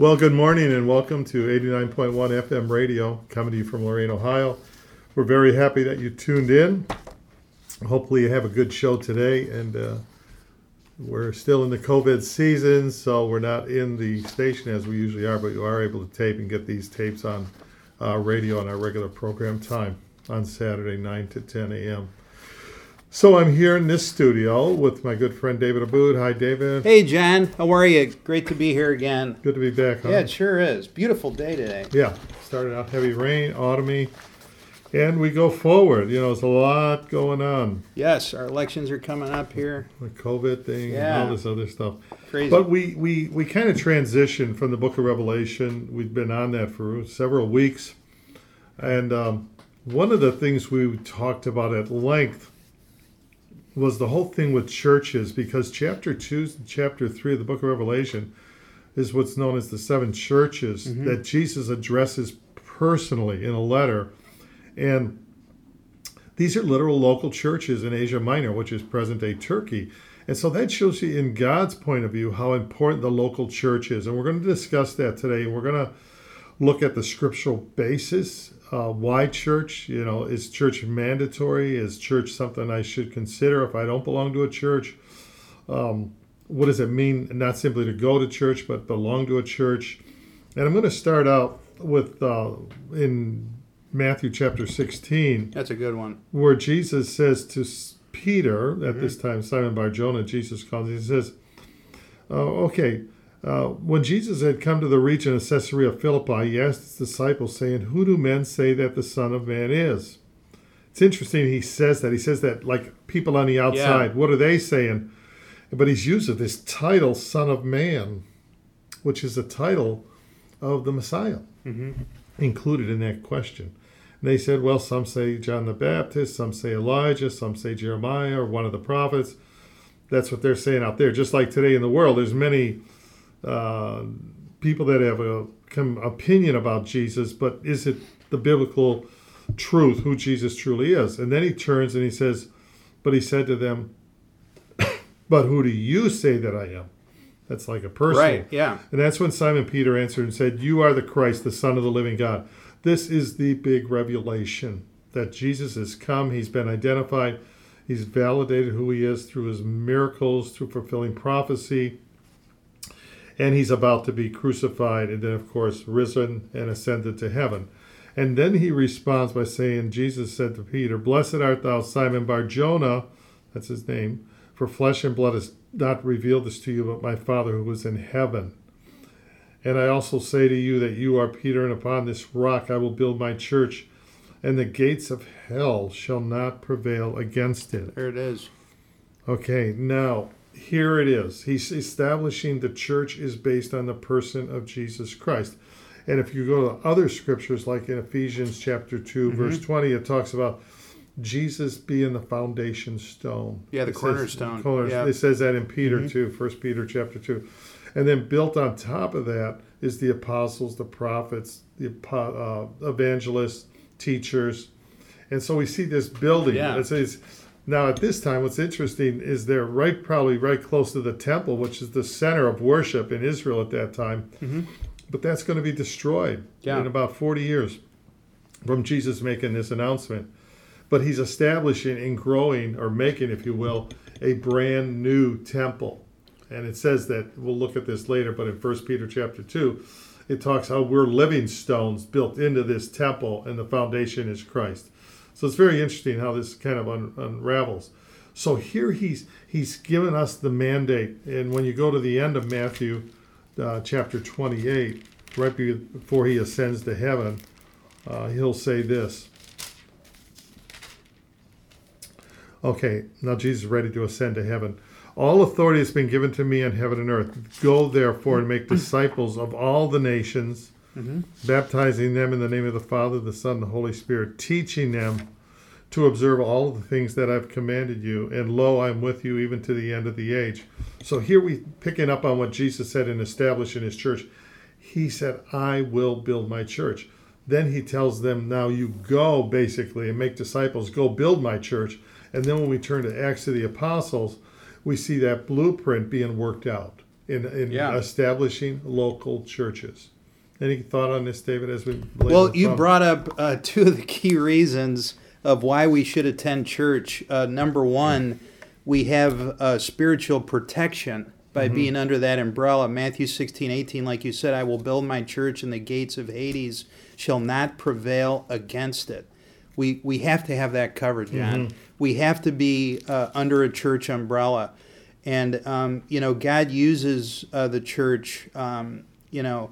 Well, good morning and welcome to 89.1 FM radio coming to you from Lorain, Ohio. We're very happy that you tuned in. Hopefully, you have a good show today. And uh, we're still in the COVID season, so we're not in the station as we usually are, but you are able to tape and get these tapes on uh, radio on our regular program time on Saturday, 9 to 10 a.m. So I'm here in this studio with my good friend David Aboud. Hi, David. Hey, John. How are you? Great to be here again. Good to be back. Huh? Yeah, it sure is. Beautiful day today. Yeah. Started out heavy rain, autumny, and we go forward. You know, there's a lot going on. Yes, our elections are coming up here. The COVID thing Yeah. and all this other stuff. Crazy. But we, we, we kind of transitioned from the book of Revelation. We've been on that for several weeks. And um, one of the things we talked about at length was the whole thing with churches, because chapter 2 and chapter 3 of the book of Revelation is what's known as the seven churches mm-hmm. that Jesus addresses personally in a letter. And these are literal local churches in Asia Minor, which is present day Turkey. And so that shows you, in God's point of view, how important the local church is. And we're going to discuss that today. And we're going to look at the scriptural basis. Uh, why church? You know, is church mandatory? Is church something I should consider if I don't belong to a church? Um, what does it mean not simply to go to church, but belong to a church? And I'm going to start out with uh, in Matthew chapter 16 That's a good one. where Jesus says to Peter, at this time Simon Bar Jonah, Jesus calls, he says, uh, okay, uh, when Jesus had come to the region of Caesarea Philippi, he asked his disciples, saying, Who do men say that the Son of Man is? It's interesting he says that. He says that like people on the outside, what are they saying? But he's using this title, Son of Man, which is a title of the Messiah included in that question. And they said, well, some say John the Baptist, some say Elijah, some say Jeremiah or one of the prophets. That's what they're saying out there. Just like today in the world, there's many uh, people that have a come opinion about Jesus, but is it the biblical truth who Jesus truly is? And then he turns and he says, but he said to them, but who do you say that I am? That's like a person. Right, yeah. And that's when Simon Peter answered and said, You are the Christ, the Son of the living God. This is the big revelation that Jesus has come. He's been identified. He's validated who he is through his miracles, through fulfilling prophecy. And he's about to be crucified and then, of course, risen and ascended to heaven. And then he responds by saying, Jesus said to Peter, Blessed art thou, Simon Bar Jonah, that's his name, for flesh and blood has not revealed this to you, but my Father who is in heaven. And I also say to you that you are Peter, and upon this rock I will build my church, and the gates of hell shall not prevail against it. There it is. Okay, now here it is. He's establishing the church is based on the person of Jesus Christ. And if you go to other scriptures, like in Ephesians chapter 2, verse 20, it talks about Jesus being the foundation stone. Yeah, the It says- cornerstone. corner- Yeah. It says that in Peter too, First Peter chapter 2. And then built on top of that is the apostles, the prophets, the uh, evangelists, teachers. And so we see this building. Yeah. It says, now at this time, what's interesting is they're right, probably right close to the temple, which is the center of worship in Israel at that time. Mm-hmm. But that's going to be destroyed Yeah. in about 40 years from Jesus making this announcement. But he's establishing and growing, or making, if you will, a brand new temple. And it says that we'll look at this later, but in 1 Peter chapter 2, it talks how we're living stones built into this temple, and the foundation is Christ. So it's very interesting how this kind of un- unravels. So here he's he's given us the mandate, and when you go to the end of Matthew uh, chapter 28, right before he ascends to heaven, uh, he'll say this. Okay, now Jesus is ready to ascend to heaven. All authority has been given to me on heaven and earth. Go therefore and make disciples of all the nations, Mm-hmm. baptizing them in the name of the Father, the Son, and the Holy Spirit, teaching them to observe all the things that I've commanded you. And lo, I'm with you even to the end of the age. So here we picking up on what Jesus said in establishing his church. He said, I will build my church. Then he tells them, now you go basically and make disciples, go build my church. And then when we turn to Acts of the Apostles, we see that blueprint being worked out in, in Yeah. establishing local churches. Any thought on this, David? As we Well, you brought up uh, two of the key reasons of why we should attend church. Uh, number one, we have uh, spiritual protection by Mm-hmm. being under that umbrella. Matthew 16, 18, like you said, I will build my church and the gates of Hades shall not prevail against it. We, we have to have that covered, John. Mm-hmm. We have to be uh, under a church umbrella. And, um, you know, God uses uh, the church, um, you know,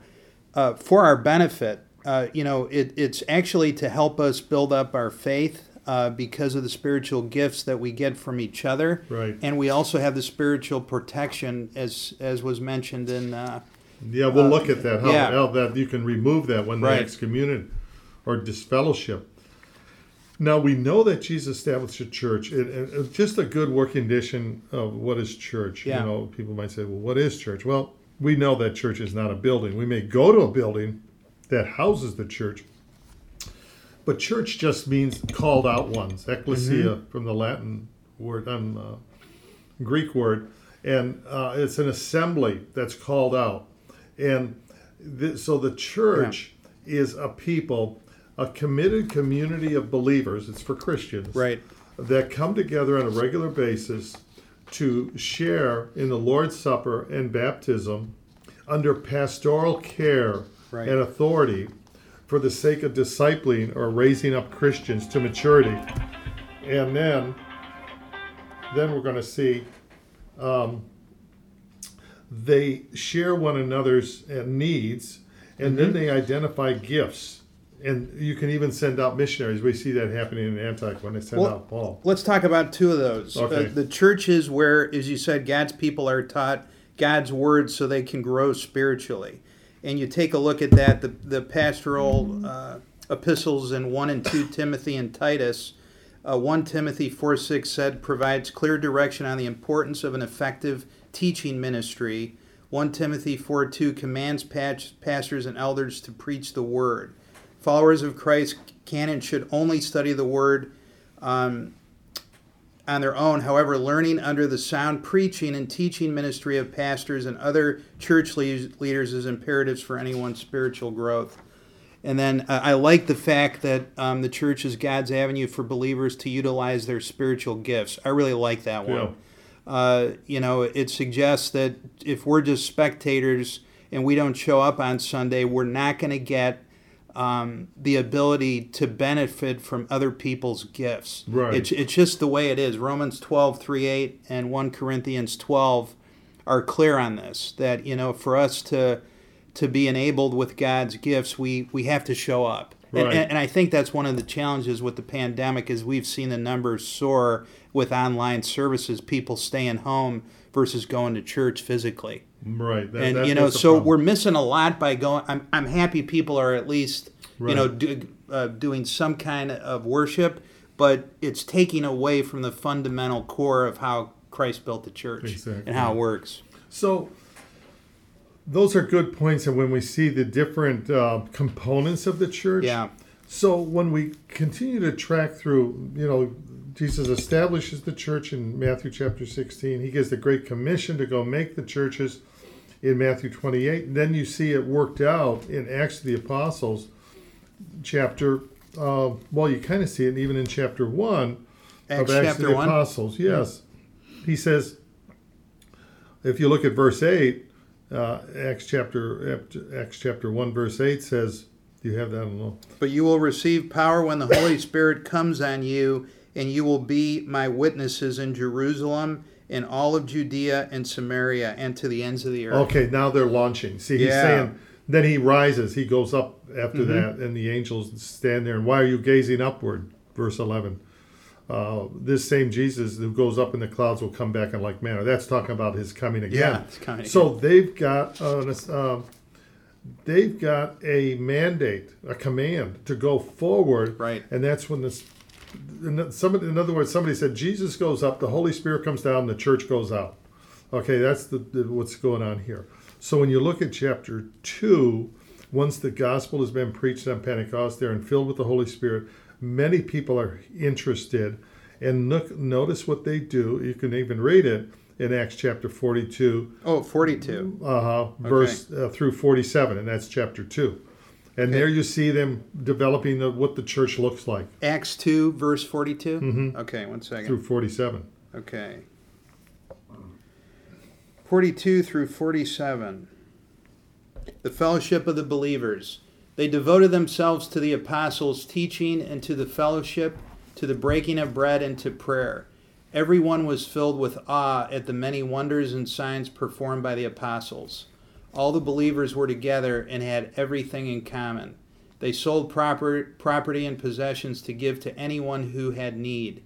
uh, for our benefit. Uh, you know, it, it's actually to help us build up our faith uh, because of the spiritual gifts that we get from each other. Right. And we also have the spiritual protection, as as was mentioned in. Uh, Yeah, we'll Uh, look at that. How, yeah. how that you can remove that when Right. they excommunicate or disfellowship. Now we know that Jesus established a church. It, it- it's just a good working condition of what is church. Yeah. You know, people might say, "Well, what is church?" Well, we know that church is not a building. We may go to a building that houses the church, but church just means called out ones. Ecclesia Mm-hmm. from the Latin word, um, uh, Greek word, and uh, it's an assembly that's called out. And th- so the church is a people, a committed community of believers. It's for Christians, Right. That come together on a regular basis to share in the Lord's Supper and baptism under pastoral care Right. and authority for the sake of discipling or raising up Christians to maturity. And then, then we're going to see um, they share one another's uh, needs, and then they identify gifts. And you can even send out missionaries. We see that happening in Antioch when they send Well, out Paul. Let's talk about two of those. Okay. Uh, the churches where, as you said, God's people are taught God's word so they can grow spiritually. And you take a look at that, the, the pastoral uh, epistles in 1 and 2 Timothy and Titus. Uh, 1 Timothy 4 6 said, provides clear direction on the importance of an effective teaching ministry. 1 Timothy 4 2 commands pastors and elders to preach the word. Followers of Christ can and should only study the word um, on their own. However, learning under the sound preaching and teaching ministry of pastors and other church leaders leaders is imperative for anyone's spiritual growth. And then uh, I like the fact that um, the church is God's avenue for believers to utilize their spiritual gifts. I really like that one. Yeah. Uh, you know, it suggests that if we're just spectators and we don't show up on Sunday, we're not going to get um, the ability to benefit from other people's gifts. Right. It's, it's just the way it is. Romans 12, 3, 8 and 1 Corinthians 12 are clear on this that, you know, for us to to be enabled with God's gifts, we, we have to show up. And, Right. and, and I think that's one of the challenges with the pandemic is we've seen the numbers soar with online services, people staying home versus going to church physically. Right. That, and that- you know, so problem. we're missing a lot by going. I'm, I'm happy people are at least Right. you know do, uh, doing some kind of worship, but it's taking away from the fundamental core of how Christ built the church Exactly. and how it works. So those are good points, and when we see the different uh, components of the church, Yeah. So when we continue to track through, you know, Jesus establishes the church in Matthew chapter 16. He gives the Great Commission to go make the churches in Matthew 28. And then you see it worked out in Acts of the Apostles, chapter, uh, well, you kind of see it even in chapter 1 Acts of Acts of the 1? Apostles. Yes. He says, if you look at verse 8, uh, Acts chapter Acts chapter 1, verse 8 says, do you have that? I don't know. But you will receive power when the Holy Spirit comes on you, and you will be my witnesses in Jerusalem, in all of Judea and Samaria, and to the ends of the earth. Okay, now they're launching. See, he's Yeah. saying, then he rises, he goes up after Mm-hmm. that, and the angels stand there. And why are you gazing upward? Verse 11. Uh, this same Jesus who goes up in the clouds will come back in like manner. That's talking about his coming again. Yeah, it's coming So they've got uh, uh, they've got a mandate, a command to go forward. Right. And that's when this. In, somebody, in other words, somebody said Jesus goes up, the Holy Spirit comes down, the church goes out. Okay, that's the, the what's going on here. So when you look at chapter two, once the gospel has been preached on Pentecost, there and filled with the Holy Spirit, many people are interested. And look, notice what they do. You can even read it. in Acts chapter 42, Oh, 42. uh, huh. verse uh, through 47, and that's chapter 2. And there you see them developing the, what the church looks like Acts 2, verse 42? Mhm. Okay, one second. through 47. Okay. 42 through 47. The fellowship of the believers. They devoted themselves to the apostles' teaching and to the fellowship, to the breaking of bread and to prayer. Everyone was filled with awe at the many wonders and signs performed by the apostles. All the believers were together and had everything in common. They sold proper, property and possessions to give to anyone who had need.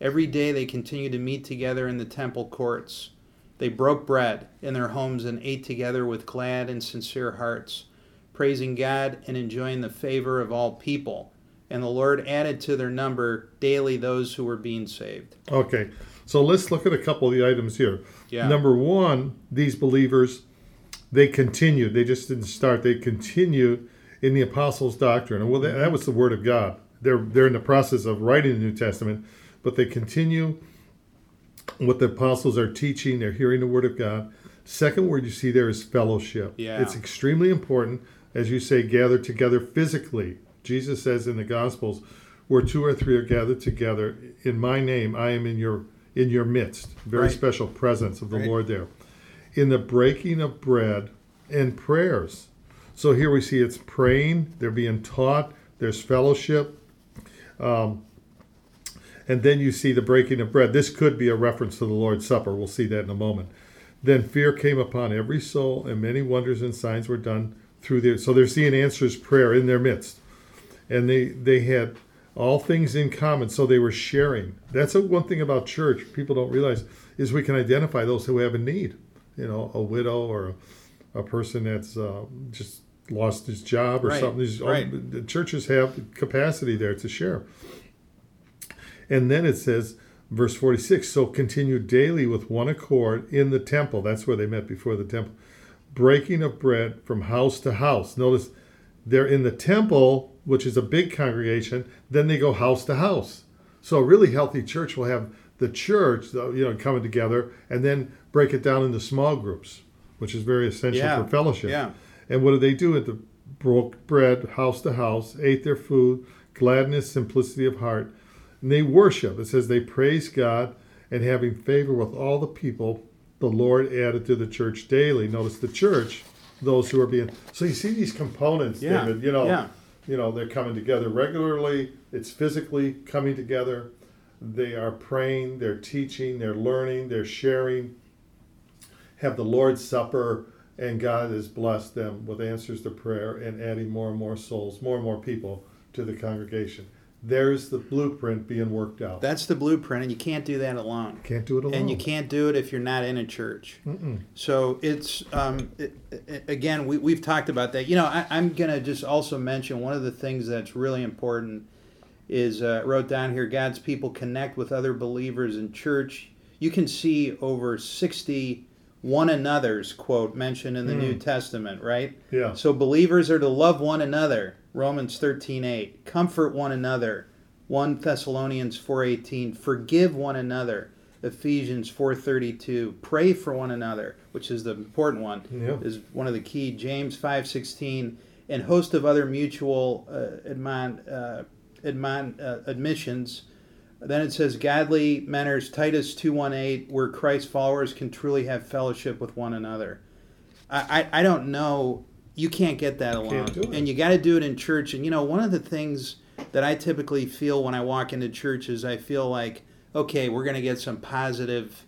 Every day they continued to meet together in the temple courts. They broke bread in their homes and ate together with glad and sincere hearts, praising God and enjoying the favor of all people. And the Lord added to their number daily those who were being saved. Okay, so let's look at a couple of the items here. Yeah. Number one, these believers, they continued. They just didn't start. They continued in the apostles' doctrine, and well, that, that was the word of God. They're they're in the process of writing the New Testament, but they continue what the apostles are teaching. They're hearing the word of God. Second word you see there is fellowship. Yeah. It's extremely important, as you say, gather together physically. Jesus says in the Gospels, where two or three are gathered together in my name, I am in your in your midst. Very Right. special presence of the Right. Lord there. In the breaking of bread and prayers. So here we see it's praying, they're being taught, there's fellowship. Um, and then you see the breaking of bread. This could be a reference to the Lord's Supper. We'll see that in a moment. Then fear came upon every soul, and many wonders and signs were done through their. So they're seeing answers prayer in their midst, and they they had all things in common. So they were sharing. That's a, one thing about church people don't realize is we can identify those who have a need. You know, a widow or a, a person that's uh, just lost his job or Right, something. These- all- right. the churches have capacity there to share. And then it says, verse 46 so continue daily with one accord in the temple. That's where they met before the temple. Breaking of bread from house to house. Notice they're in the temple, which is a big congregation, then they go house to house. So a really healthy church will have the church, you know, coming together and then break it down into small groups, which is very essential Yeah, for fellowship. yeah. And what do they do? At the broke bread, house to house, ate their food, gladness, simplicity of heart. And they worship. It says they praise God and having favor with all the people, the Lord added to the church daily. Notice the church, those who are being so you see these components, Yeah, David, you know, yeah. you know, they're coming together regularly, it's physically coming together. They are praying, they're teaching, they're learning, they're sharing, have the Lord's Supper, and God has blessed them with answers to prayer and adding more and more souls, more and more people to the congregation. There's the blueprint being worked out. That's the blueprint, and you can't do that alone. Can't do it alone. And you can't do it if you're not in a church. So it's um, it, it- again we we've talked about that. You know, I, I'm gonna just also mention one of the things that's really important is uh, wrote down here God's people connect with other believers in church. You can see over sixty one another's quote mentioned in the New Testament, right? Yeah. So believers are to love one another. Romans 13:8. Comfort one another. 1 Thessalonians 4:18. Forgive one another. Ephesians 4:32. Pray for one another, which is the important one. Yeah. Is one of the key. James 5:16 and host of other mutual uh, admon, uh, admon, uh, admissions. Then it says godly manners Titus 2:18 where Christ's followers can truly have fellowship with one another. I, I, I don't know. You can't get that alone. Can't do it. And you got to do it in church. And you know, one of the things that I typically feel when I walk into church is I feel like, okay, we're going to get some positive,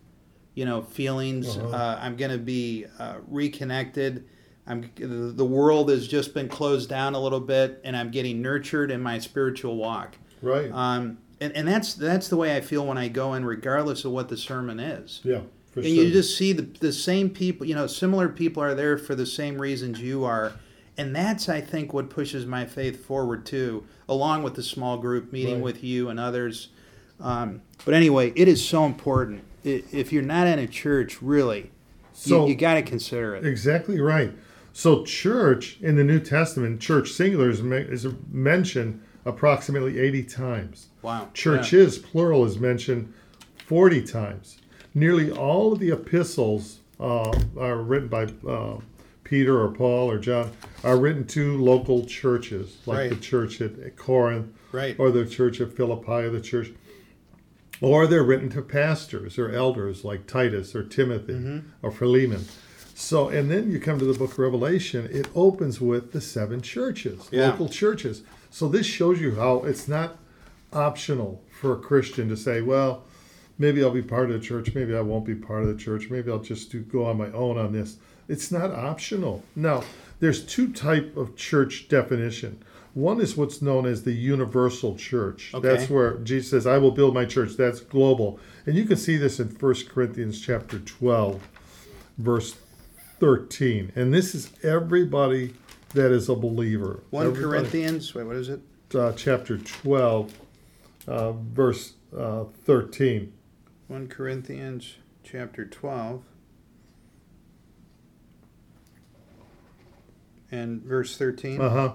you know, feelings. Uh-huh. Uh, I'm going to be uh, reconnected. I'm the world has just been closed down a little bit, and I'm getting nurtured in my spiritual walk. right. Um, and, and that's that's the way I feel when I go in, regardless of what the sermon is. yeah, for And sure. you just see the, the same people, you know, similar people are there for the same reasons you are. And that's, I think, what pushes my faith forward too, along with the small group meeting Right. with you and others. Um, but anyway, it is so important. If you're not in a church, really, So- you, you got to consider it. Exactly right. So, church in the New Testament, church singular is, is mentioned approximately 80 times. Wow. Churches, plural, is mentioned 40 times. nearly all of the epistles uh, are written by uh, Peter or Paul or John are written to local churches, like Right. the church at Corinth Right. or the church of Philippi or the church. Or they're written to pastors or elders like Titus or Timothy or Philemon. So, and then you come to the book of Revelation, it opens with the seven churches, Yeah. local churches. So, this shows you how it's not optional for a Christian to say, well, maybe I'll be part of the church, maybe I won't be part of the church, maybe I'll just do, go on my own on this. It's not optional. Now, there's two type of church definition. One is what's known as the universal church. Okay. That's where Jesus says, "I will build my church." That's global, and you can see this in 1 Corinthians chapter 12, verse 13. And this is everybody that is a believer. 1 Everybody- Corinthians, wait, what is it? uh, chapter 12, uh, verse uh, 13. 1 Corinthians chapter 12 and verse 13. Uh huh.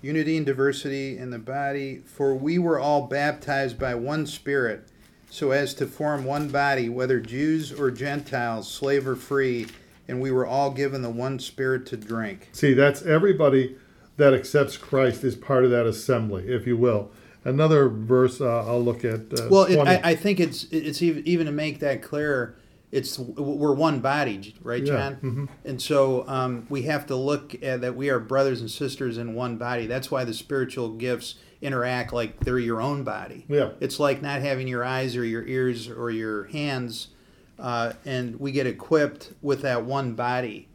Unity and diversity in the body, for we were all baptized by one Spirit, so as to form one body, whether Jews or Gentiles, slave or free, and we were all given the one Spirit to drink. See, that's everybody that accepts Christ is part of that assembly, if you will. Another verse uh, I'll look at. Uh, Well, it, I, I think it's it's even even to make that clear. It's we're one body, right, John? Yeah, John? And so um, we have to look at that. We are brothers and sisters in one body. That's why the spiritual gifts interact like they're your own body. Yeah. It's like not having your eyes or your ears or your hands, uh, and we get equipped with that one body.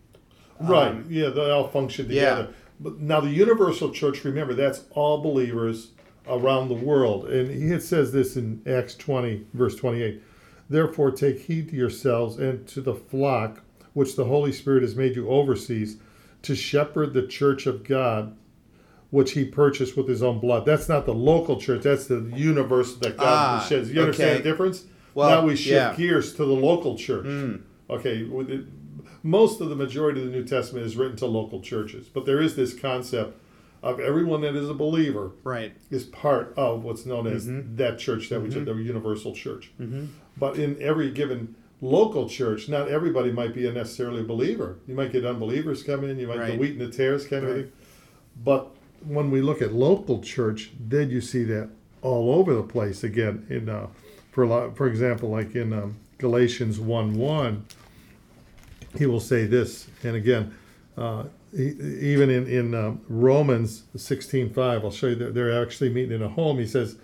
Right. Um, yeah, they all function together. yeah. But now the universal church, remember, that's all believers around the world. And he says this in Acts 20, verse 28. Therefore, take heed to yourselves and to the flock which the Holy Spirit has made you overseers to shepherd the church of God, which he purchased with his own blood. That's not the local church, that's the universal that God Ah, sheds. You understand okay. the difference? Well, now we shift yeah. Gears to the local church. Okay, most of the majority of the New Testament is written to local churches, but there is this concept of everyone that is a believer Right. is part of what's known as Mm-hmm. that church that we the universal church. But in every given local church, not everybody might be a necessarily a believer. You might get unbelievers come in, you might get Right. the wheat and the tares kind of thing. But when we look at local church, then you see that all over the place again. In uh, for for example, like in um, Galatians one one, he will say this, and again, uh, he, even in in um, Romans sixteen five, I'll show you that they're actually meeting in a home. He says,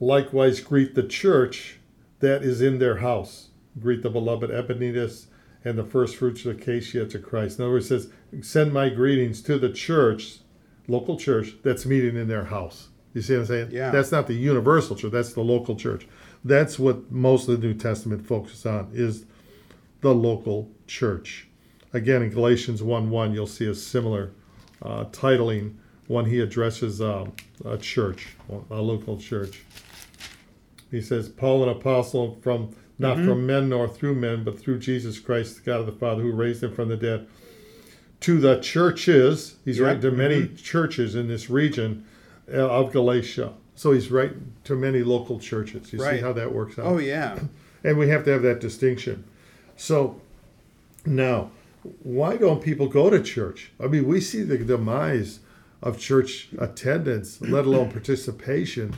likewise greet the church that is in their house. Greet the beloved Epaenetus and the first fruits of Achaia to Christ. In other words, says, send my greetings to the church, local church that's meeting in their house. You see what I'm saying? Yeah. That's not the universal church. That's the local church. That's what most of the New Testament focuses on is the local church. Again, in Galatians 1 1, you'll see a similar uh, titling when he addresses uh, a church, a local church. He says, Paul, an apostle from not from men nor through men, but through Jesus Christ, the God of the Father, who raised him from the dead, to the churches. He's Yep. writing to many churches in this region uh, of Galatia. So he's writing to many local churches. You see how that works out? Oh yeah. And we have to have that distinction. So now, why don't people go to church? I mean, we see the demise of church attendance, let alone participation,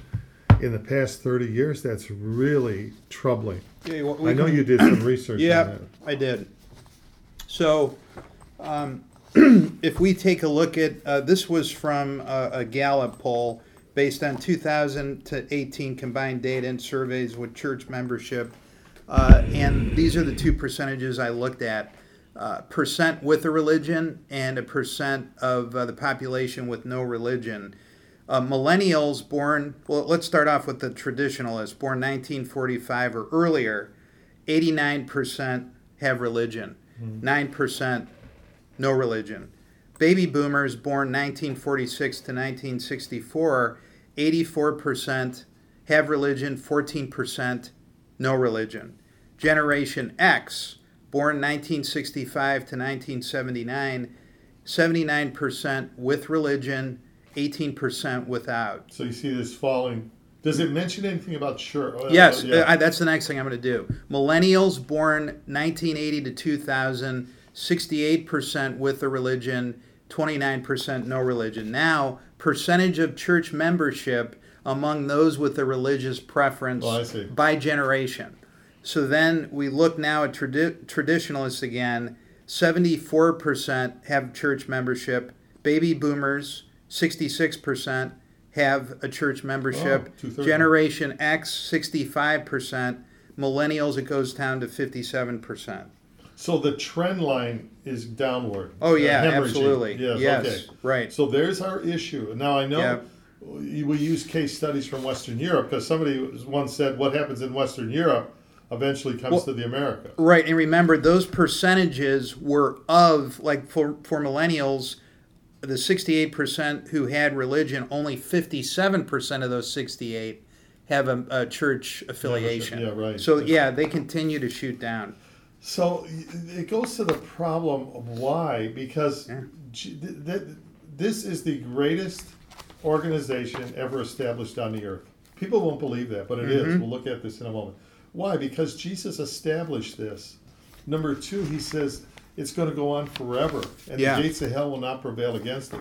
in the past 30 years. That's really troubling. Yeah, well, we I know can- you did some research on Yeah. I did. So, um, if we take a look at uh, this was from a, a Gallup poll based on 2000 to 18 combined data and surveys with church membership, uh, and these are the two percentages I looked at: uh, percent with a religion and a percent of uh, the population with no religion. Uh, millennials born, well, let's start off with the traditionalists, born 1945 or earlier, 89% have religion, 9% no religion. Baby boomers born 1946 to 1964, 84% have religion, 14% no religion. Generation X, born 1965 to 1979, 79% with religion, 18% without. So you see this falling Does it mention anything about church? Uh, Yes, yeah. I, that's the next thing I'm going to do. Millennials born 1980 to 2000, 68% with a religion, 29% no religion. Now, percentage of church membership among those with a religious preference Oh, by generation. So then we look now at tradi- traditionalists again. 74% have church membership. Baby boomers, 66% have a church membership. Oh. Generation X, 65%. Millennials, it goes down to 57%. So the trend line is downward. Oh, yeah, Uh, absolutely. Yes, Yes, okay. right. So there's our issue. Now I know Yeah. we use case studies from Western Europe because somebody once said what happens in Western Europe eventually comes Well- to the America. Right, and remember those percentages were of like for for millennials, the sixty eight percent who had religion, only fifty seven percent of those sixty eight have a, a church affiliation. yeah, right. So yeah, they continue to shoot down. So it goes to the problem of why because Yeah. Th- th- this is the greatest organization ever established on the earth. People won't believe that, but it is. Mm-hmm. We'll look at this in a moment. Why? Because Jesus established this. Number two, he says it's going to go on forever, and Yeah. the gates of hell will not prevail against it.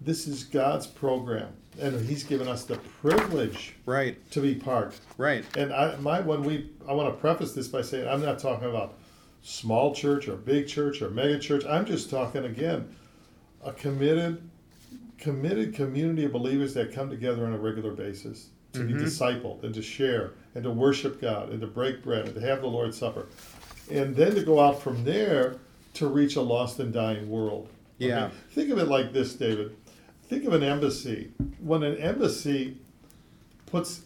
This is God's program, and He's given us the privilege Right, to be part. right. And I, my when we, I want to preface this by saying I'm not talking about small church or big church or mega church. I'm just talking again, a committed, committed community of believers that come together on a regular basis to be mm-hmm. discipled and to share and to worship God and to break bread and to have the Lord's Supper, and then to go out from there to reach a lost and dying world. Okay? Yeah. Think of it like this, David. Think of an embassy. When an embassy puts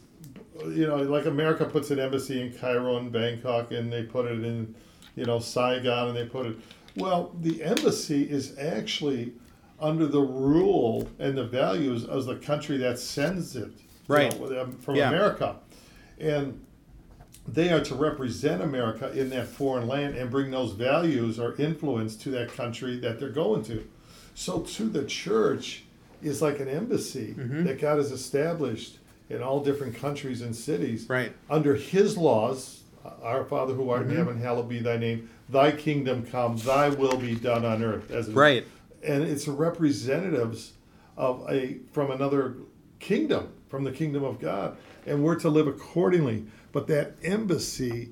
you know, like America puts an embassy in Cairo and Bangkok, and they put it in, you know, Saigon, and they put it. Well, the embassy is actually under the rule and the values of the country that sends it, you know, from Yeah. America, and they are to represent America in that foreign land and bring those values or influence to that country that they're going to. So, to the church is like an embassy Mm-hmm. that God has established in all different countries and cities Right. under His laws. Our Father who Mm-hmm. art in heaven, hallowed be Thy name. Thy kingdom come. Thy will be done on earth as it is Right. and it's representatives of a from another kingdom from the kingdom of god and we're to live accordingly but that embassy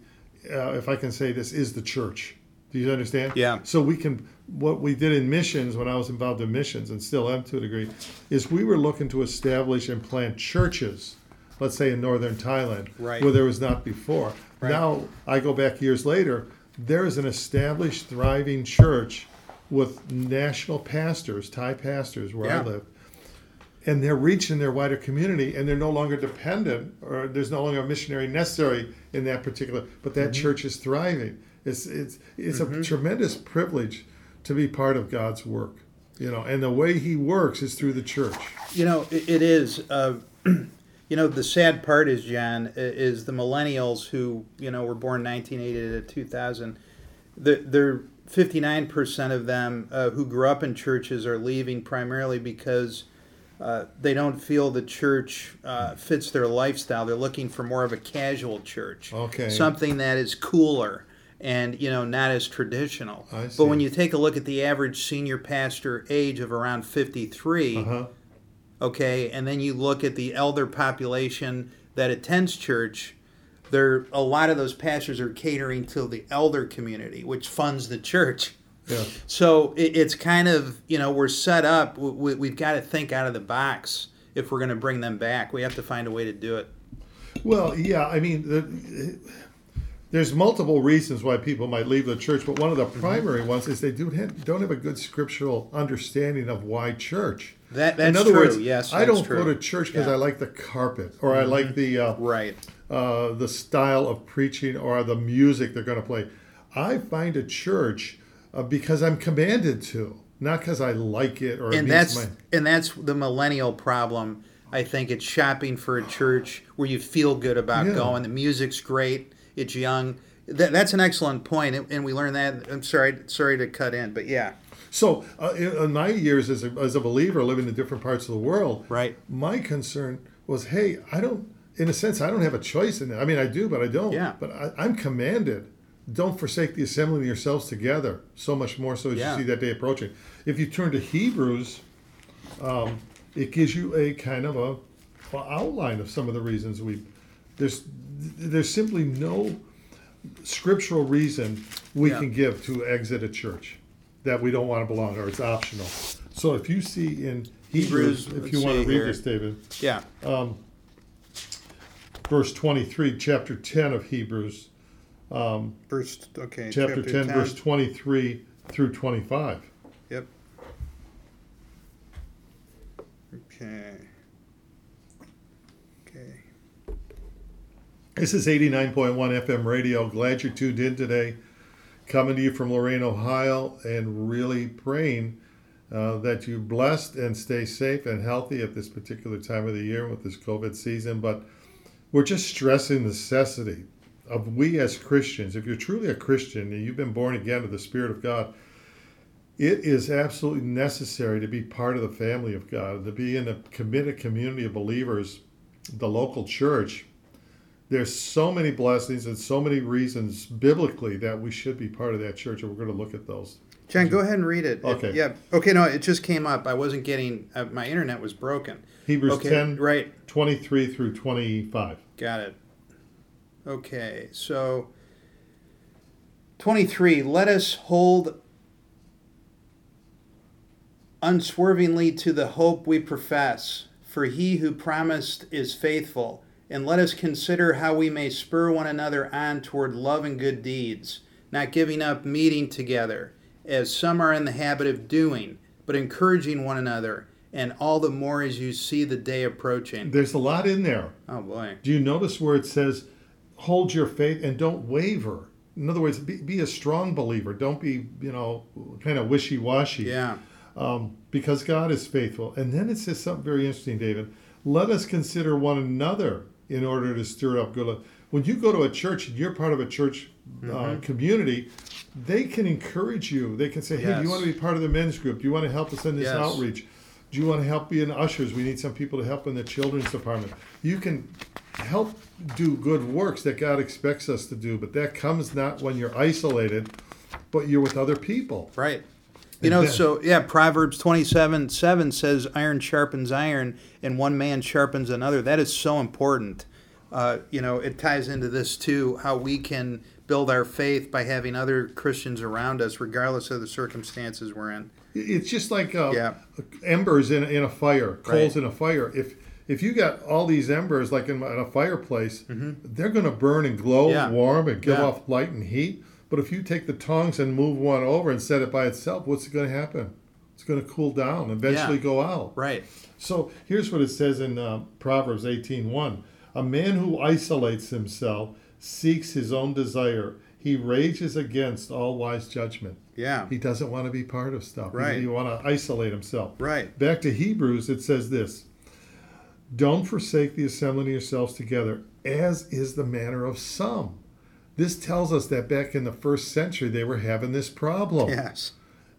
uh, if i can say this is the church do you understand Yeah. so we can what we did in missions when i was involved in missions and still am to a degree is we were looking to establish and plant churches let's say in northern thailand Right. where there was not before Right. now i go back years later there is an established thriving church with national pastors, Thai pastors where Yeah. I live. And they're reaching their wider community and they're no longer dependent or there's no longer a missionary necessary in that particular but that church is thriving. It's it's it's a tremendous privilege to be part of God's work. You know, and the way he works is through the church. You know, it, it is. Uh, you know, the sad part is, John, is the millennials who you know were born 1980 to 2000. The, they're 59 percent of them uh, who grew up in churches are leaving primarily because uh, they don't feel the church uh, fits their lifestyle. They're looking for more of a casual church, Okay. something that is cooler and you know not as traditional. But when you take a look at the average senior pastor age of around 53 Uh-huh. Okay? And then you look at the elder population that attends church there a lot of those pastors are catering to the elder community which funds the church. Yeah. so it, it's kind of you know we're set up we, we've got to think out of the box if we're going to bring them back. We have to find a way to do it. Well, yeah, I mean, the, there's multiple reasons why people might leave the church, but one of the Mm-hmm. primary ones is they do have, don't have a good scriptural understanding of why church. That- In other true, words, yes, I don't go to church because Yeah. Mm-hmm. I like the carpet or I like the uh, right uh, the style of preaching or the music they're going to play. I find a church uh, because I'm commanded to, not because I like it or and meets that's my. and that's the millennial problem. I think it's shopping for a church where you feel good about Yeah. going. The music's great. It's young. That, that's an excellent point, and, and we learned that. I'm sorry, sorry to cut in, but yeah, So, uh, in, my years as a, as a believer living in different parts of the world, Right. My concern was, hey, I don't. in a sense, I don't have a choice in it. I mean, I do, but I don't. Yeah. But I, I'm commanded. Don't forsake the assembling of yourselves together. So much more so as Yeah. you see that day approaching. If you turn to Hebrews, um, it gives you a kind of a, a outline of some of the reasons we. There's there's simply no scriptural reason we Yeah. can give to exit a church that we don't want to belong or it's optional. So if you see in Hebrews, Hebrews, if you want to read here. this, David, Yeah. Um, verse 23, chapter 10 of Hebrews, um, Verse okay. chapter, 10, verse 23 through 25. Yep. Okay. This is 89.1 FM radio. Glad you're tuned in today. Coming to you from Lorain, Ohio, and really praying uh, that you're blessed and stay safe and healthy at this particular time of the year with this COVID season. But we're just stressing the necessity of we as Christians, if you're truly a Christian and you've been born again of the Spirit of God, it is absolutely necessary to be part of the family of God, to be in a committed community of believers, the local church. There's so many blessings and so many reasons biblically that we should be part of that church, and we're going to look at those. John, go ahead and read it. It- Okay. yeah. Okay. No, it just came up. I wasn't getting. Uh, my internet was broken. Hebrews okay. 10, Right. 23 through 25. Got it. Okay. So. Twenty-three. Let us hold unswervingly to the hope we profess, for he who promised is faithful. And let us consider how we may spur one another on toward love and good deeds, not giving up meeting together, as some are in the habit of doing, but encouraging one another, and all the more as you see the day approaching. There's a lot in there. Oh boy. Do you notice where it says, hold your faith and don't waver? In other words, be, be a strong believer. Don't be, you know, kind of wishy washy. Yeah. um, because God is faithful. And then it says something very interesting, David. Let us consider one another in order to stir up good. When you go to a church and you're part of a church uh, community, they can encourage you. They can say, "Hey, do you want to be part of the men's group? Do you want to help us in this Yes. outreach? Do you want to help be in ushers? We need some people to help in the children's department." You can help do good works that God expects us to do, but that comes not when you're isolated, but you're with other people. Right. You know, so yeah, Proverbs 27 7 says, iron sharpens iron, and one man sharpens another. That is so important. Uh, you know, it ties into this too how we can build our faith by having other Christians around us, regardless of the circumstances we're in. It's just like uh, Yeah. embers in, in a fire, coals Right. in a fire. If if you got all these embers like in, in a fireplace, they're going to burn and glow, Mm-hmm. Yeah. warm, and give Yeah. off light and heat. But if you take the tongs and move one over and set it by itself, what's going to happen? It's going to cool down, eventually Yeah. go out. Right. So here's what it says in uh, Proverbs 18:1. A man who isolates himself seeks his own desire. He rages against all wise judgment. Yeah. He doesn't want to be part of stuff. Right. He, want to isolate himself. Right. Back to Hebrews, it says this Don't forsake the assembling of yourselves together, as is the manner of some. This tells us that back in the first century, they were having this problem. Yes.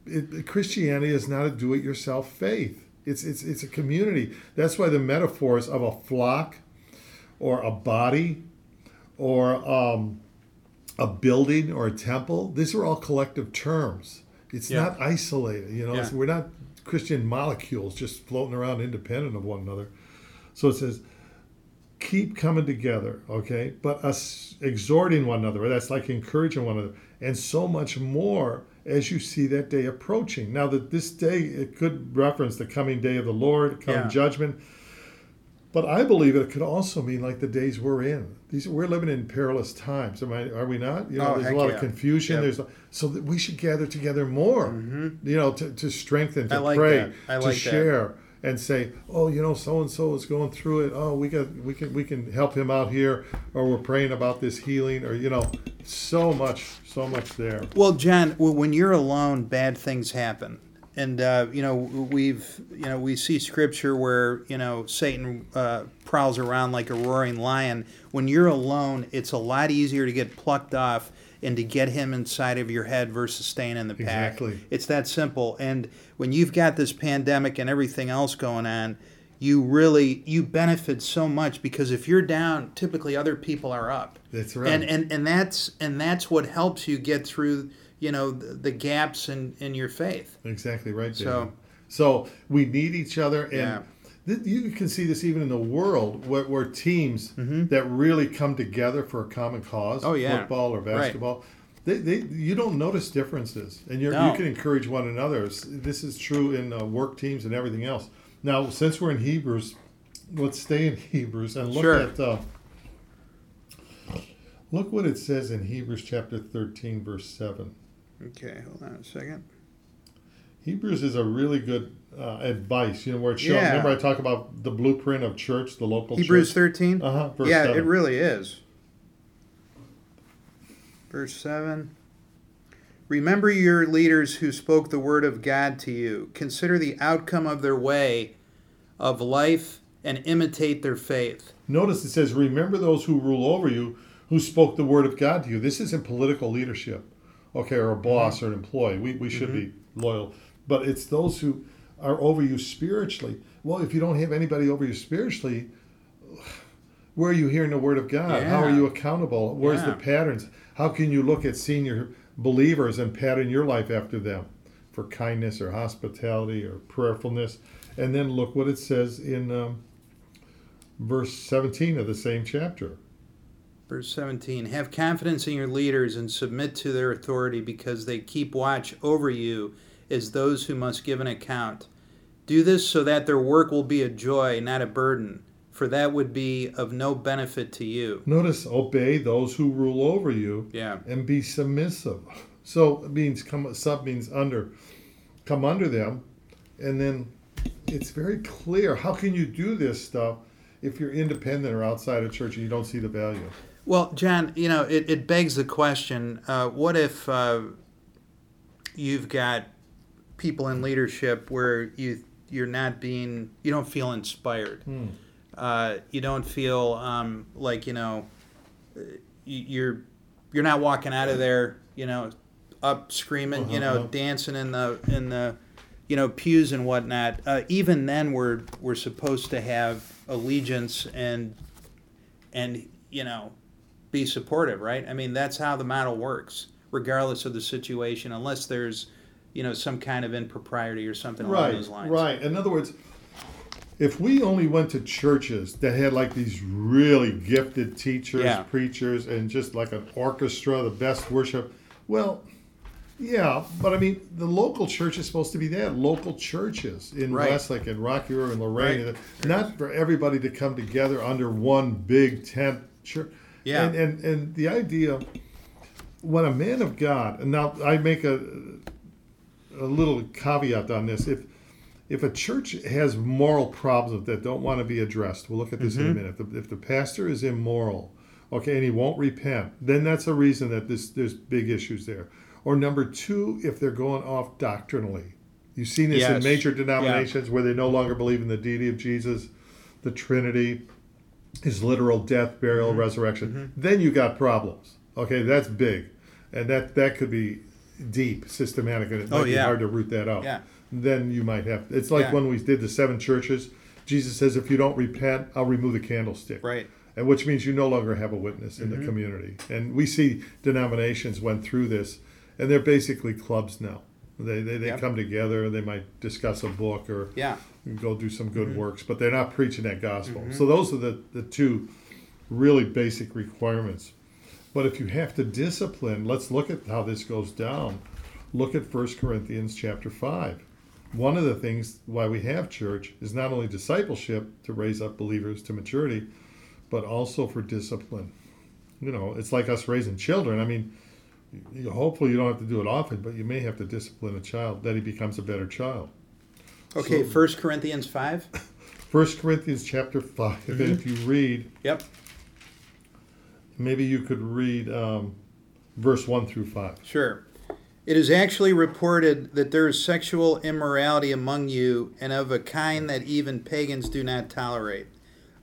It, Christianity is not a do it yourself faith, it's, it's, it's a community. That's why the metaphors of a flock or a body or um, a building or a temple, these are all collective terms. It's Yeah. not isolated. You know, Yeah. We're not Christian molecules just floating around independent of one another. So it says, keep coming together, okay? But us exhorting one another, that's like encouraging one another, and so much more as you see that day approaching. Now, that this day, it could reference the coming day of the Lord, come Yeah. judgment. But I believe it could also mean like the days we're in. These we're living in perilous times. Am I? Are we not? You know, Oh, there's a lot yeah. of confusion. Yep. There's so that we should gather together more. Mm-hmm. You know, to, to strengthen, to I like pray, to like that. And say, oh, you know, so and so is going through it. Oh, we got we can we can help him out here, or we're praying about this healing, or you know, so much, so much there. Well, John, when you're alone, bad things happen, and uh, you know we've you know we see scripture where you know Satan uh, prowls around like a roaring lion. When you're alone, it's a lot easier to get plucked off and to get him inside of your head versus staying in the pack. Exactly. It's that simple. And when you've got this pandemic and everything else going on, you really you benefit so much because if you're down, typically other people are up. That's right. And and and that's and that's what helps you get through, you know, the, the gaps in in your faith. Exactly right. David. So- so we need each other, and Yeah. Th- you can see this even in the world where, where teams that really come together for a common cause, Mm-hmm. Oh, yeah. football or Right. basketball. They, they, you don't notice differences, and you're, No. you can encourage one another. This is true in uh, work teams and everything else. Now, since we're in Hebrews, let's stay in Hebrews and look Sure. at uh, look what it says in Hebrews chapter thirteen, verse seven. Okay, hold on a second. Hebrews is a really good uh, advice, you know, where it shows. Yeah. Remember, I talk about the blueprint of church, the local Hebrews church. 13? Uh huh. Yeah, seven. it really is. Verse 7. Remember your leaders who spoke the word of God to you. Consider the outcome of their way of life and imitate their faith. Notice it says, "Remember those who rule over you, who spoke the word of God to you." This isn't political leadership, okay, or a boss or an employee. We we should be loyal, but it's those who are over you spiritually. Well, if you don't have anybody over you spiritually, where are you hearing the word of God? How are you accountable? Where's the patterns? How can you look at senior believers and pattern your life after them for kindness or hospitality or prayerfulness? And then look what it says in um, verse 17 of the same chapter. Verse 17 Have confidence in your leaders and submit to their authority because they keep watch over you as those who must give an account. Do this so that their work will be a joy, not a burden, for that would be of no benefit to you. Notice, obey those who rule over you Yeah. and be submissive. So it means come sub means under, come under them, and then it's very clear. How can you do this stuff if you're independent or outside of church and you don't see the value? Well, John, you know, it, it begs the question uh, what if uh, you've got people in leadership where you you're not being you don't feel inspired Hmm. uh, you don't feel um, like you know you- you're you're not walking out of there you know up screaming you know Uh-huh. dancing in the in the you know pews and whatnot uh, even then we're we're supposed to have allegiance and and you know be supportive right i mean that's how the model works regardless of the situation unless there's you know some kind of impropriety or something along Right, those lines right. In other words, if we only went to churches that had like these really gifted teachers, Yeah. preachers, and just like an orchestra, the best worship, well, yeah, but I mean, the local church is supposed to be that. Local churches in Right. Westlake and Rocky River and Lorain, Right. not for everybody to come together under one big tent church. Yeah. And, and and the idea, when a man of God, and now I make a a little caveat on this. If if a church has moral problems that don't want to be addressed, we'll look at this in a minute. If the, if the pastor is immoral, okay, and he won't repent, then that's a reason that this there's big issues there. Or number two, if they're going off doctrinally, you've seen this in major denominations where they no longer believe in the deity of Jesus, the Trinity, his literal death, burial, Mm-hmm. resurrection. Then you got problems. Okay, that's big, and that that could be deep, systematic, and it might Oh, be hard to root that out. Yeah. Then you might have. It's like Yeah. when we did the seven churches. Jesus says, "If you don't repent, I'll remove the candlestick." right And which means you no longer have a witness in Mm-hmm. the community. And we see denominations went through this, and they're basically clubs now. They they, they Yep. come together. They might discuss a book or yeah go do some good Mm-hmm. works, but they're not preaching that gospel. So those are the, the two really basic requirements. But if you have to discipline, let's look at how this goes down. Look at 1 Corinthians chapter 5. One of the things why we have church is not only discipleship to raise up believers to maturity, but also for discipline. You know, it's like us raising children. I mean, you, hopefully you don't have to do it often, but you may have to discipline a child that he becomes a better child. okay So- first corinthians 5 First Corinthians chapter 5 and if mm-hmm. you read, yep maybe you could read um, verse one through five. Sure. It is actually reported that there is sexual immorality among you, and of a kind that even pagans do not tolerate.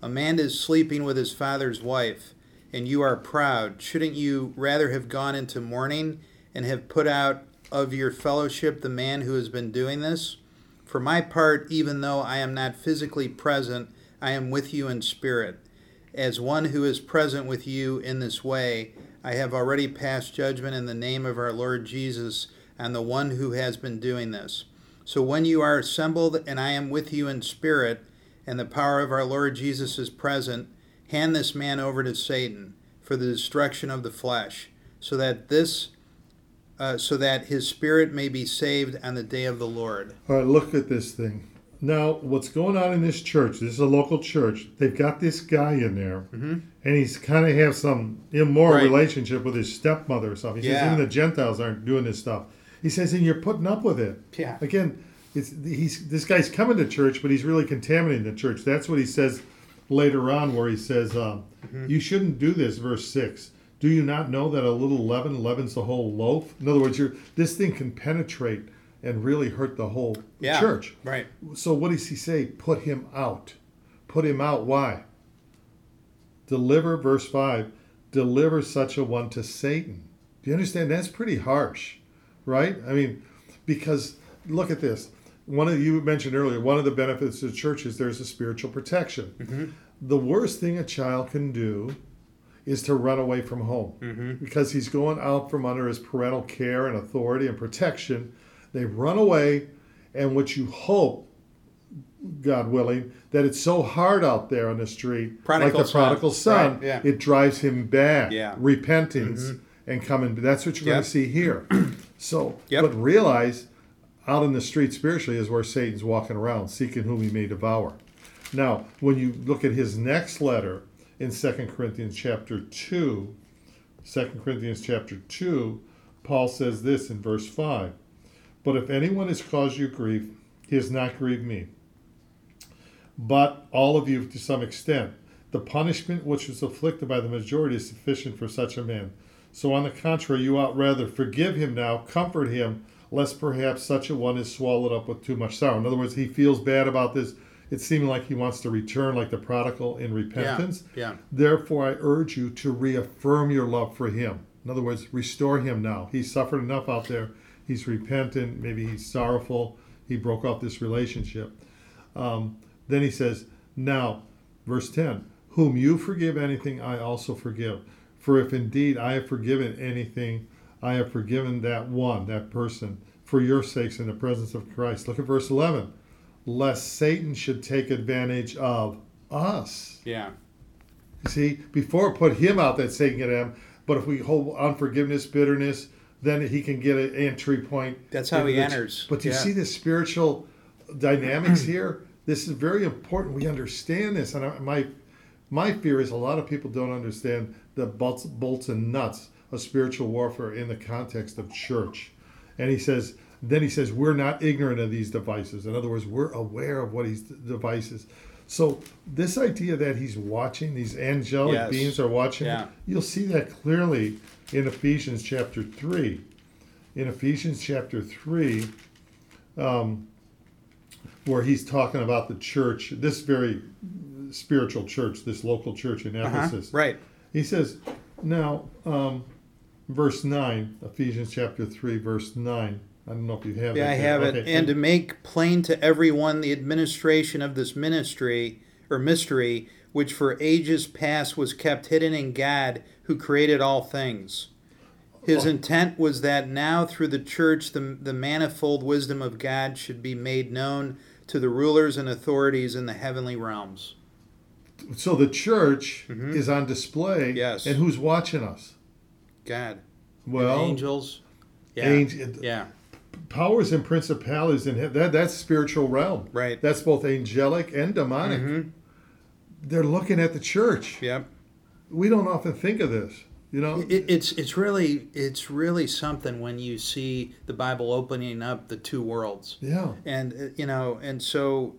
A man is sleeping with his father's wife, and you are proud. Shouldn't you rather have gone into mourning and have put out of your fellowship the man who has been doing this? For my part, even though I am not physically present, I am with you in spirit. As one who is present with you in this way, I have already passed judgment in the name of our Lord Jesus on the one who has been doing this. So when you are assembled and I am with you in spirit, and the power of our Lord Jesus is present, hand this man over to Satan for the destruction of the flesh, so that this uh, so that his spirit may be saved on the day of the Lord. All right, look at this thing. Now, what's going on in this church? This is a local church. They've got this guy in there, Mhm. and he's kind of have some immoral Right. relationship with his stepmother or something. He says even the Gentiles aren't doing this stuff. He says, and you're putting up with it. Yeah. Again, it's he's this guy's coming to church, but he's really contaminating the church. That's what he says later on, where he says, um, Mm-hmm. "You shouldn't do this." Verse six. Do you not know that a little leaven leavens the whole loaf? In other words, you're, this thing can penetrate and really hurt the whole Yeah. church. Right. So what does he say? Put him out. Put him out. Why? Deliver, verse 5, deliver such a one to Satan. Do you understand? That's pretty harsh, right? I mean, because look at this. One of you mentioned earlier, one of the benefits of the church is there's a spiritual protection. Mm-hmm. The worst thing a child can do is to run away from home mm-hmm. because he's going out from under his parental care and authority and protection. They run away, and what you hope, God willing, that it's so hard out there on the street, Prodigal like the son. prodigal son, Right, yeah. it drives him back. Yeah. Mm-hmm. And coming. That's what you're going to see here. So, Yep. but realize out in the street spiritually is where Satan's walking around, seeking whom he may devour. Now, when you look at his next letter in 2 Corinthians chapter 2, 2 Corinthians chapter 2, Paul says this in verse 5 But if anyone has caused you grief, he has not grieved me, but all of you to some extent. The punishment which was afflicted by the majority is sufficient for such a man. So, on the contrary, you ought rather forgive him now, comfort him, lest perhaps such a one is swallowed up with too much sorrow. In other words, he feels bad about this. It's seeming like he wants to return like the prodigal in repentance. Yeah. Therefore, I urge you to reaffirm your love for him. In other words, restore him now. He suffered enough out there. He's repentant. Maybe he's sorrowful. He broke off this relationship. Um, then he says, Now, verse 10 Whom you forgive anything, I also forgive. For if indeed I have forgiven anything, I have forgiven that one, that person, for your sakes in the presence of Christ. Look at verse 11. Lest Satan should take advantage of us. Yeah. You see, before put him out that Satan can have, but if we hold unforgiveness, bitterness, then he can get an entry point. That's how he the- enters. But you Yeah. see the spiritual dynamics here. This is very important. We understand this, and I, my my fear is a lot of people don't understand the bolts, bolts and nuts of spiritual warfare in the context of church. And he says, then he says, we're not ignorant of these devices. In other words, we're aware of what these devices. So this idea that he's watching, these angelic Yes. beings are watching, Yeah. you'll see that clearly in Ephesians chapter 3. In Ephesians chapter 3, um, where he's talking about the church, this very spiritual church, this local church in Uh-huh. Ephesus. Right. He says, now, um, verse 9, Ephesians chapter 3, verse 9. I don't know if you have Yeah, that I there. have it. And to make plain to everyone the administration of this ministry or mystery, which for ages past was kept hidden in God, who created all things. His intent was that now through the church the, the manifold wisdom of God should be made known to the rulers and authorities in the heavenly realms. So the church is on display. Mm-hmm. Yes. And who's watching us? God. And Well, angels. Yeah. angel- Yeah. powers and principalities in that that's spiritual realm. Right. That's both angelic and demonic. Mhm. They're looking at the church. Yep. We don't often think of this. You know, It, it's it's really it's really something when you see the Bible opening up the two worlds, yeah. and uh, you know, and so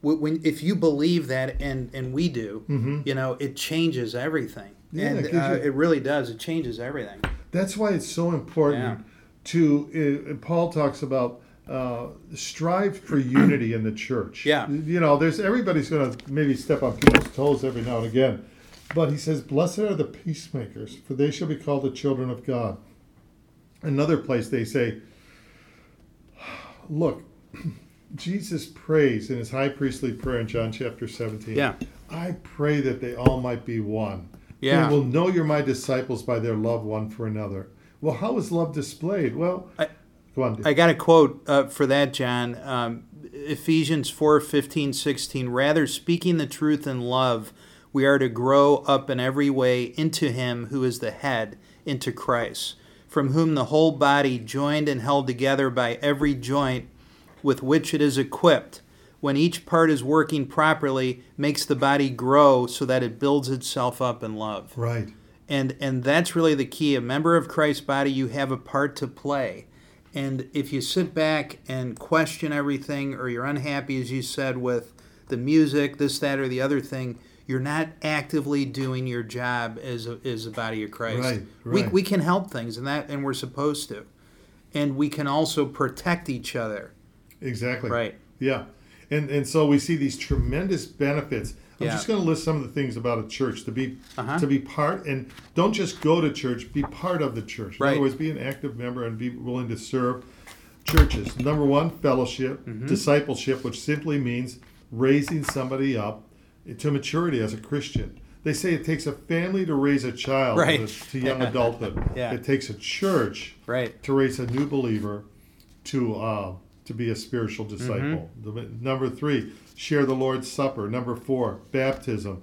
when if you believe that, and and we do, Mhm. you know, it changes everything, Yeah, and it uh, it really does. It changes everything. That's why it's so important Yeah. to. Uh, Paul talks about uh, strive for unity in the church. Yeah. You know, there's everybody's going to maybe step on people's toes every now and again, but he says, "Blessed are the peacemakers, for they shall be called the children of God." Another place they say, look, Jesus prays in his high priestly prayer in John chapter 17. Yeah. I pray that they all might be one. Yeah. They will know you're my disciples by their love one for another. Well, how is love displayed? Well, I- go on. I got a quote uh, for that, John. Um, Ephesians 4 15, 16. Rather, speaking the truth in love, we are to grow up in every way into Him who is the head, into Christ, from whom the whole body, joined and held together by every joint with which it is equipped, when each part is working properly, makes the body grow so that it builds itself up in love right. and and that's really the key a member of christ's body you have a part to play and if you sit back and question everything or you're unhappy as you said with the music this that or the other thing you're not actively doing your job as a, as a body of christ. Right, We, we can help things and that and we're supposed to. And we can also protect each other. Exactly. right. Yeah. And and so we see these tremendous benefits. I'm Yeah. just going to list some of the things about a church to be Uh-huh. to be part and don't just go to church, be part of the church. In Right. other words, be an active member and be willing to serve churches. Number 1, fellowship, Mm-hmm. discipleship, which simply means raising somebody up to maturity as a Christian. They say it takes a family to raise a child Right. to, to young adulthood. Yeah. It takes a church right to raise a new believer to uh, to be a spiritual disciple. Mm-hmm. Number three, share the Lord's Supper. Number four, baptism.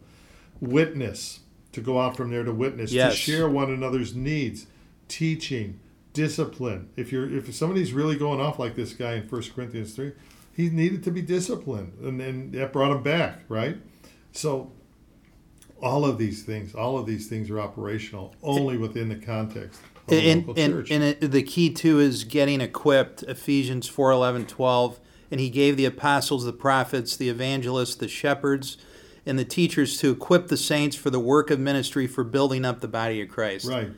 Witness to go out from there to witness Yes. to share one another's needs, teaching, discipline. If you're if somebody's really going off like this guy in 1 Corinthians three, he needed to be disciplined, and then that brought him back, right? So. All of these things, all of these things are operational only within the context and, and, and it, the key too is getting equipped ephesians 4 11 12 and he gave the apostles the prophets the evangelists the shepherds and the teachers to equip the saints for the work of ministry for building up the body of christ right.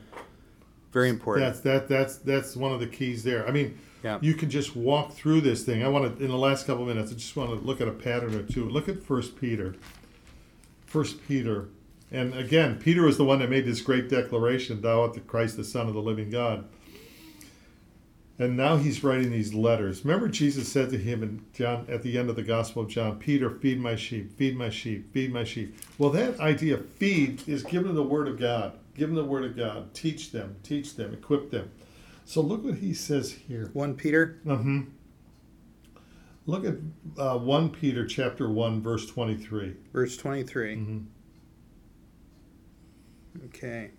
very important That's that that's that's one of the keys there. I mean, Yeah. you can just walk through this thing. I want to in the last couple of minutes. I just want to look at a pattern or two. Look at First Peter. First Peter, and again, Peter was the one that made this great declaration: "Thou art the Christ, the Son of the Living God." And now he's writing these letters. Remember, Jesus said to him in John at the end of the Gospel of John, "Peter, feed my sheep, feed my sheep, feed my sheep." Well, that idea, feed, is give them the Word of God. Give them the Word of God. Teach them, teach them, equip them. So look what he says here. 1 peter Mm-hmm. Look at uh, 1 Peter chapter 1, verse 23. verse 23 Mhm. Okay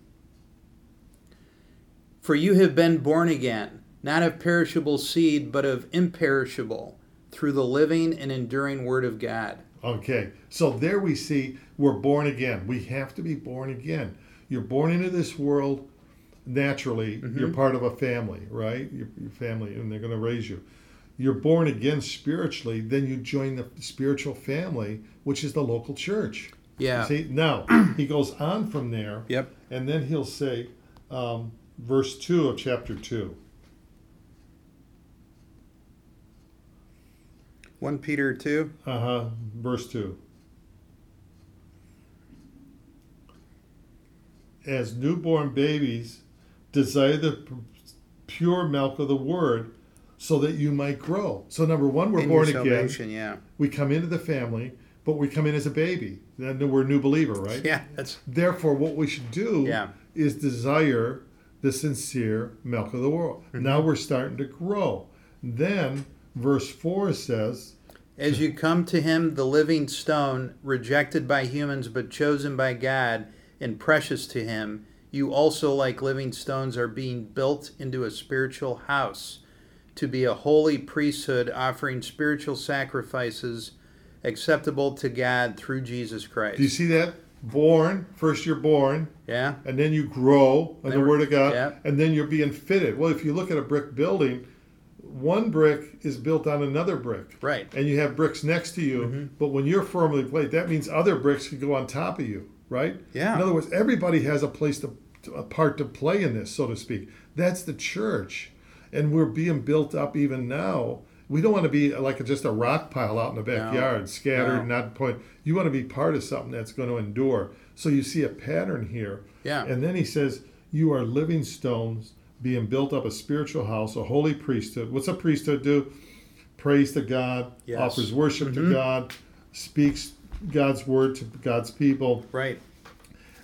for you have been born again not of perishable seed but of imperishable through the living and enduring word of god Okay, so there we see we're born again. We have to be born again. You're born into this world naturally. Mm-hmm. You're part of a family, right? Your, your family, and they're going to raise you. You're born again spiritually, then you join the spiritual family, which is the local church. Yeah See, now he goes on from there, yep and then he'll say, um, verse 2 of chapter 2. 1 Peter 2. Uh huh. Verse 2. As newborn babies, desire the pure milk of the word so that you might grow. So, number one, we're in born again. yeah. We come into the family, but we come in as a baby. Then we're a new believer, right? Yeah, that's Therefore, what we should do Yeah. is desire the sincere milk of the world. Mm-hmm. Now we're starting to grow. Then, verse 4 says, as you come to him, the living stone, rejected by humans but chosen by God and precious to him, you also, like living stones, are being built into a spiritual house to be a holy priesthood, offering spiritual sacrifices acceptable to God through Jesus Christ. Do you see that? Born, first you're born, yeah? and then you grow in the Word of God, yeah. and then you're being fitted. Well, if you look at a brick building, one brick is built on another brick. Right. And you have bricks next to you, Mm-hmm. but when you're firmly placed, that means other bricks can go on top of you, right? Yeah. In other words, everybody has a place to, to- a part to play in this, so to speak. That's the church, and we're being built up even now. We don't want to be like just a rock pile out in the backyard, scattered, No. not point. You want to be part of something that's going to endure. So you see a pattern here. Yeah. And then he says, "You are living stones." Being built up a spiritual house, a holy priesthood. What's a priesthood do? Praise to God, Yes. offers worship Mhm. to God, speaks God's word to God's people, Right.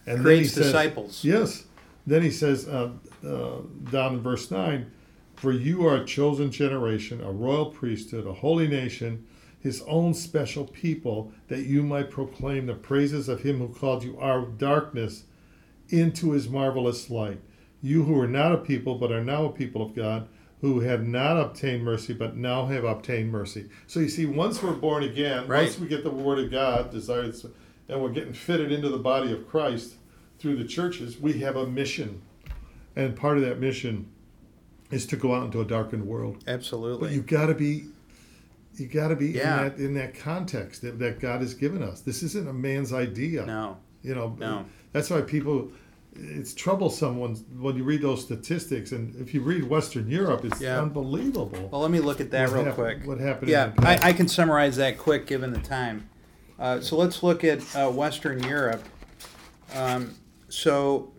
and Creates then he disciples. Says, yes. Then he says uh, uh, down in verse nine, "For you are a chosen generation, a royal priesthood, a holy nation." His own special people, that you might proclaim the praises of him who called you out of darkness into his marvelous light. You who are not a people, but are now a people of God, who had not obtained mercy, but now have obtained mercy. So you see, once we're born again, Right. once we get the word of God, desired, and we're getting fitted into the body of Christ through the churches, we have a mission. And part of that mission is to go out into a darkened world. Absolutely. But you've got to be you got to be Yeah. in that in that context that, that God has given us. This isn't a man's idea. no. You know, No. that's why people. It's troublesome when when you read those statistics, and if you read Western Europe, it's Yeah. unbelievable. Well, let me look at that real hap- quick. What happened? Yeah, I. I can summarize that quick given the time. Uh, so let's look at uh, Western Europe. Um, so,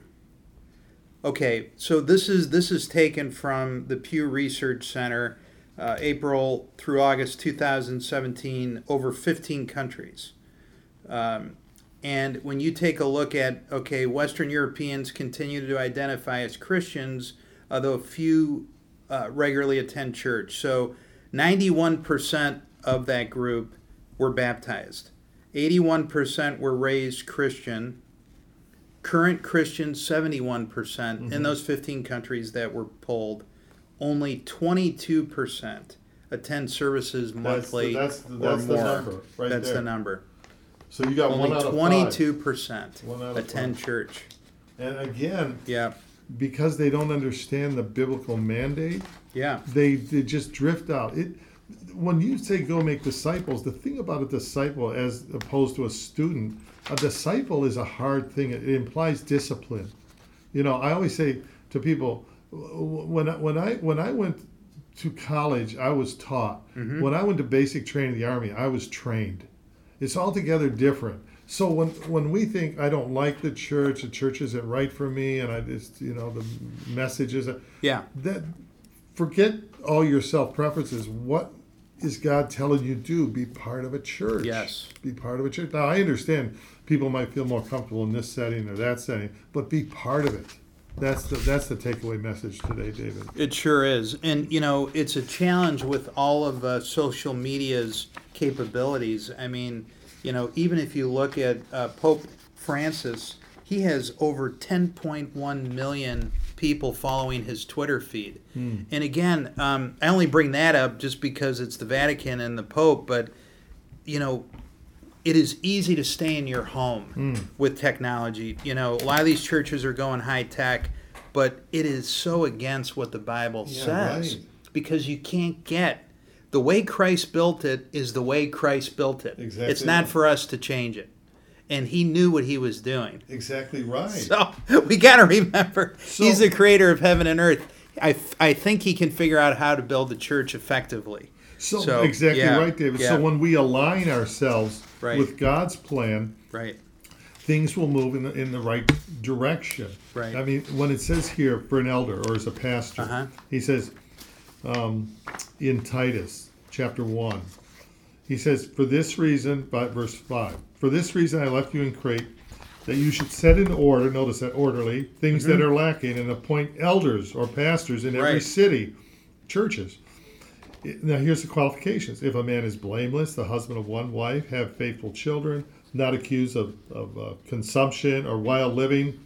okay, so this is this is taken from the Pew Research Center, uh, April through August 2017, over 15 countries. Um, and when you take a look at okay, Western Europeans continue to identify as Christians, although a few uh, regularly attend church. So, 91% of that group were baptized. 81% were raised Christian. Current Christians, 71% in mm-hmm. those 15 countries that were polled. Only 22% attend services That's monthly that's the, or that's the more. number right That's there. the number. So you got Only one out of 22% One out of attend church. And again, Yeah, because they don't understand the biblical mandate, yeah, they they just drift out. It when you say go make disciples, the thing about a disciple as opposed to a student, a disciple is a hard thing. It implies discipline. You know, I always say to people when I, when I when I went to college, I was taught. Mm-hmm. When I went to basic training in the army, I was trained. It's altogether different. So when when we think I don't like the church, the church isn't right for me, and I just you know the messages yeah. that forget all your self preferences. What is God telling you to do? Be part of a church. Yes. Be part of a church. Now I understand people might feel more comfortable in this setting or that setting, but be part of it. That's the that's the takeaway message today, David. It sure is. And, you know, it's a challenge with all of uh, social media's capabilities. I mean, you know, even if you look at uh, Pope Francis, he has over 10.1 million people following his Twitter feed. And again, um, I only bring that up just because it's the Vatican and the Pope, but, you know, it is easy to stay in your home hmm. with technology. You know, a lot of these churches are going high tech, but it is so against what the Bible Yeah, says right. because you can't get the way Christ built it is the way Christ built it. Exactly It's not for us to change it. And he knew what he was doing. Exactly right. So we got to remember So- he's the creator of heaven and earth. I, I think he can figure out how to build the church effectively. So, So, exactly yeah, right, David. yeah. So when we align ourselves Right. with God's plan, Right. things will move in the, in the right direction. Right. I mean, when it says here for an elder or as a pastor, Uh-huh. he says um, in Titus chapter 1, he says, For this reason, by verse 5, for this reason I left you in Crete, that you should set in order, notice that orderly, things that are lacking, and appoint elders or pastors in every Mm-hmm. Right. city, churches. Now, here's the qualifications. If a man is blameless, the husband of one wife, have faithful children, not accused of, of uh, consumption or wild living.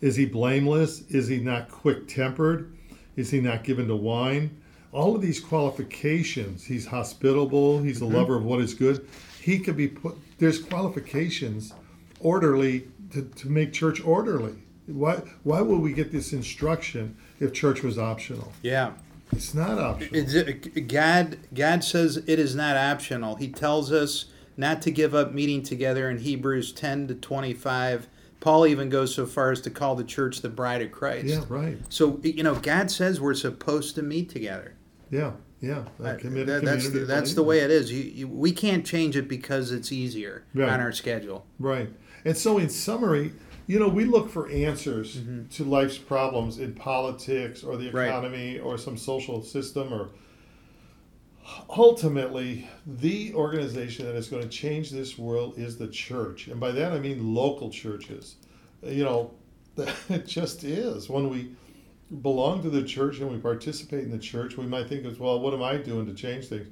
Is he blameless? Is he not quick tempered? Is he not given to wine? All of these qualifications, he's hospitable, he's a lover of what is good. He could be put, there's qualifications orderly to, to make church orderly. Why, why would we get this instruction if church was optional? Yeah. It's not optional. It's, God, God says it is not optional. He tells us not to give up meeting together in Hebrews 10 to 25. Paul even goes so far as to call the church the bride of Christ. Yeah, right. So, you know, God says we're supposed to meet together. Yeah, yeah. Uh, that- that's the, that's the way it is. You, you, we can't change it because it's easier on our schedule. Right. And so, in summary, you know, we look for answers to life's problems in politics or the Mm-hmm. Right. economy or some social system or ultimately, the organization that is going to change this world is the church. And by that I mean local churches. You know, it just is. When we belong to the church and we participate in the church, we might think, as well, what am I doing to change things?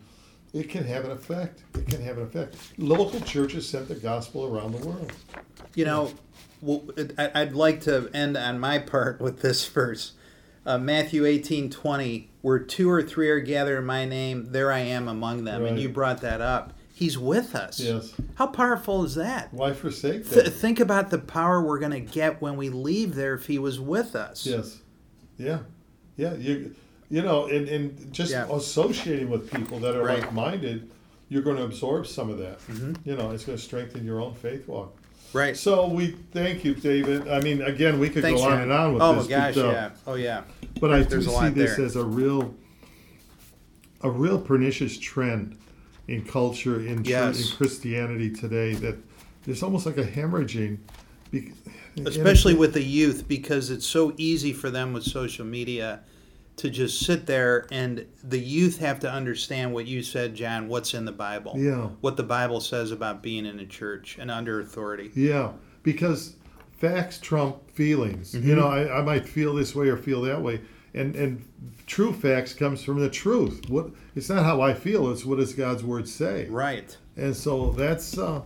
It can have an effect. It can have an effect. Local churches sent the gospel around the world. You know, well, I- I'd like to end on my part with this verse. Uh, Matthew eighteen twenty, where two or three are gathered in my name, there I am among them. And you brought that up. He's with us. Yes. How powerful is that? Why forsake Th- think about the power we're going to get when we leave there if he was with us. Yes. Yeah. Yeah. You you know, and, and just Yeah. associating with people that are Right. like minded, you're going to absorb some of that. Mhm. You know, it's going to strengthen your own faith walk. Right. So we thank you, David. I mean, again, we could Thanks, go on and on with oh this. my gosh, but, uh, yeah. Oh yeah. But I do see this there. as a real, a real pernicious trend in culture in, Yes. in Christianity today. That there's almost like a hemorrhaging, especially with the youth because it's so easy for them with social media to just sit there and the youth have to understand what you said john what's in the bible Yeah. what the bible says about being in a church and under authority Yeah, because facts trump feelings. Mm-hmm. You know, I, I might feel this way or feel that way, and and true facts comes from the truth. What it's not how I feel; it's what does God's word say. right And so that's uh,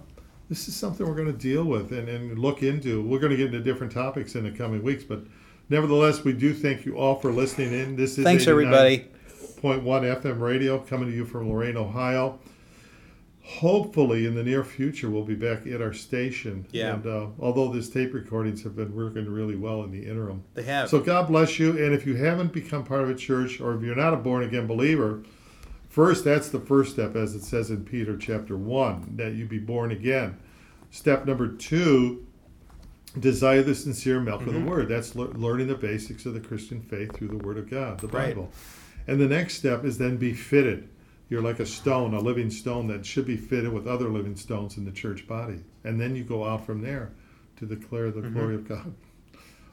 this is something we're going to deal with and, and look into. We're going to get into different topics in the coming weeks, but nevertheless, we do thank you all for listening in. This is thanks everybody 89.1 FM radio coming to you from Lorain, Ohio. Hopefully, in the near future, we'll be back at our station. Yeah. And uh, although these tape recordings have been working really well in the interim, they have so God bless you. And if you haven't become part of a church, or if you're not a born again believer, first that's the first step, as it says in Peter chapter one, that you be born again. Step number two, desire the sincere milk of Mm-hmm. the word. That's lear- learning the basics of the Christian faith through the Word of God, the Right. Bible. And the next step is then be fitted. You're like a stone, a living stone that should be fitted with other living stones in the church body. And then you go out from there to declare the Mm-hmm. glory of God.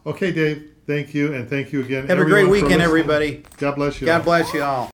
Okay, Dave, thank you, and thank you again. have a great weekend everybody God bless you. god all. bless you all